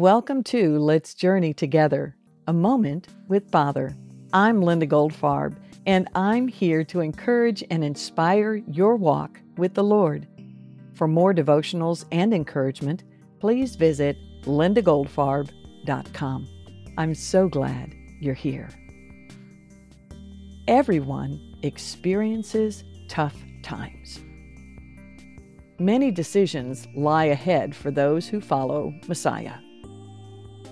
Welcome to Let's Journey Together, a moment with Father. I'm Linda Goldfarb, and I'm here to encourage and inspire your walk with the Lord. For more devotionals and encouragement, please visit lindagoldfarb.com. I'm so glad you're here. Everyone experiences tough times. Many decisions lie ahead for those who follow Messiah.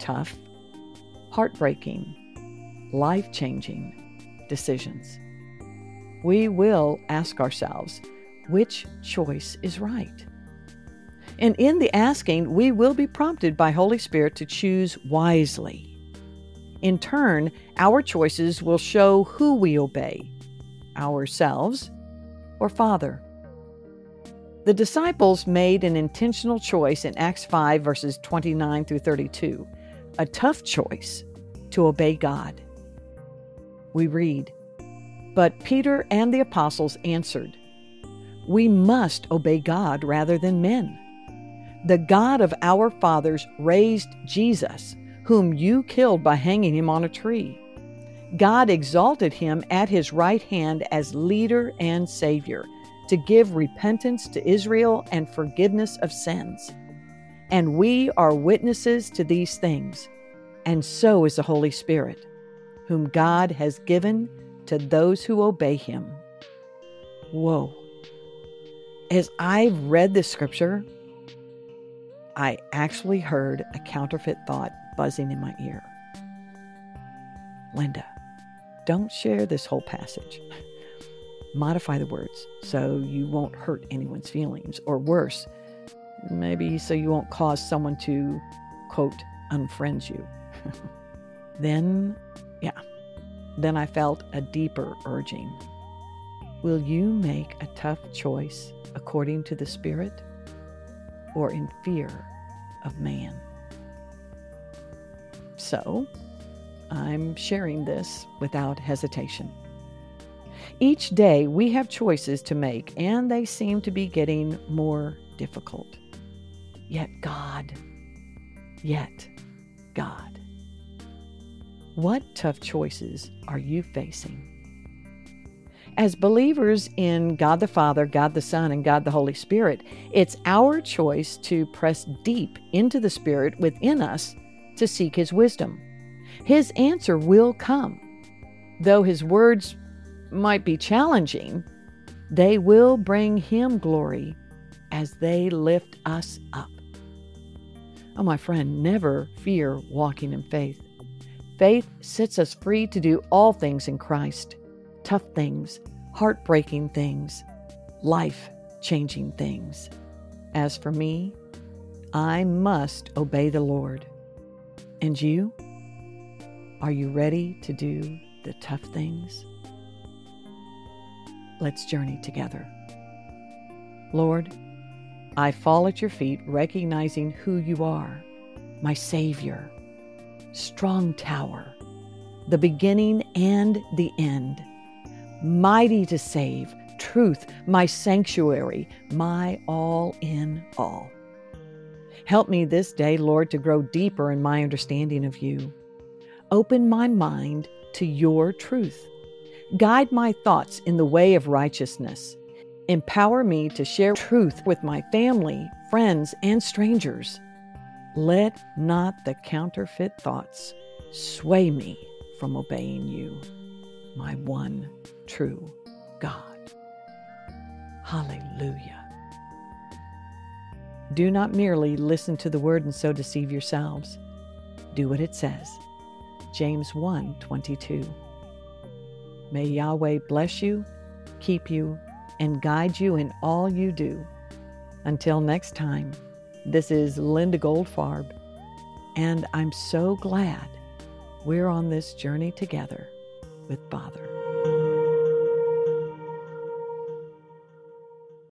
Tough, heartbreaking, life changing decisions. We will ask ourselves which choice is right. And in the asking, we will be prompted by Holy Spirit to choose wisely. In turn, our choices will show who we obey ourselves or Father. The disciples made an intentional choice in Acts 5, verses 29 through 32, a tough choice to obey God. We read, But Peter and the apostles answered, We must obey God rather than men. The God of our fathers raised Jesus, whom you killed by hanging him on a tree. God exalted him at his right hand as leader and Savior to give repentance to Israel and forgiveness of sins. And we are witnesses to these things, and so is the Holy Spirit, whom God has given to those who obey him. Whoa. As I've read this scripture, I actually heard a counterfeit thought buzzing in my ear. Linda, don't share this whole passage modify the words so you won't hurt anyone's feelings, or worse, maybe so you won't cause someone to, quote, unfriend you. then, yeah, then I felt a deeper urging. Will you make a tough choice according to the Spirit or in fear of man? So, I'm sharing this without hesitation. Each day we have choices to make, and they seem to be getting more difficult. Yet God, yet God. What tough choices are you facing? As believers in God the Father, God the Son, and God the Holy Spirit, it's our choice to press deep into the Spirit within us to seek His wisdom. His answer will come. Though His words might be challenging, they will bring Him glory as they lift us up. Oh, my friend, never fear walking in faith. Faith sets us free to do all things in Christ tough things, heartbreaking things, life changing things. As for me, I must obey the Lord. And you? Are you ready to do the tough things? Let's journey together. Lord, I fall at your feet, recognizing who you are, my Savior, strong tower, the beginning and the end, mighty to save, truth, my sanctuary, my all in all. Help me this day, Lord, to grow deeper in my understanding of you. Open my mind to your truth Guide my thoughts in the way of righteousness. Empower me to share truth with my family, friends, and strangers. Let not the counterfeit thoughts sway me from obeying you, my one true God. Hallelujah. Do not merely listen to the word and so deceive yourselves. Do what it says. James 1 22. May Yahweh bless you, keep you, and guide you in all you do. Until next time, this is Linda Goldfarb, and I'm so glad we're on this journey together with Father.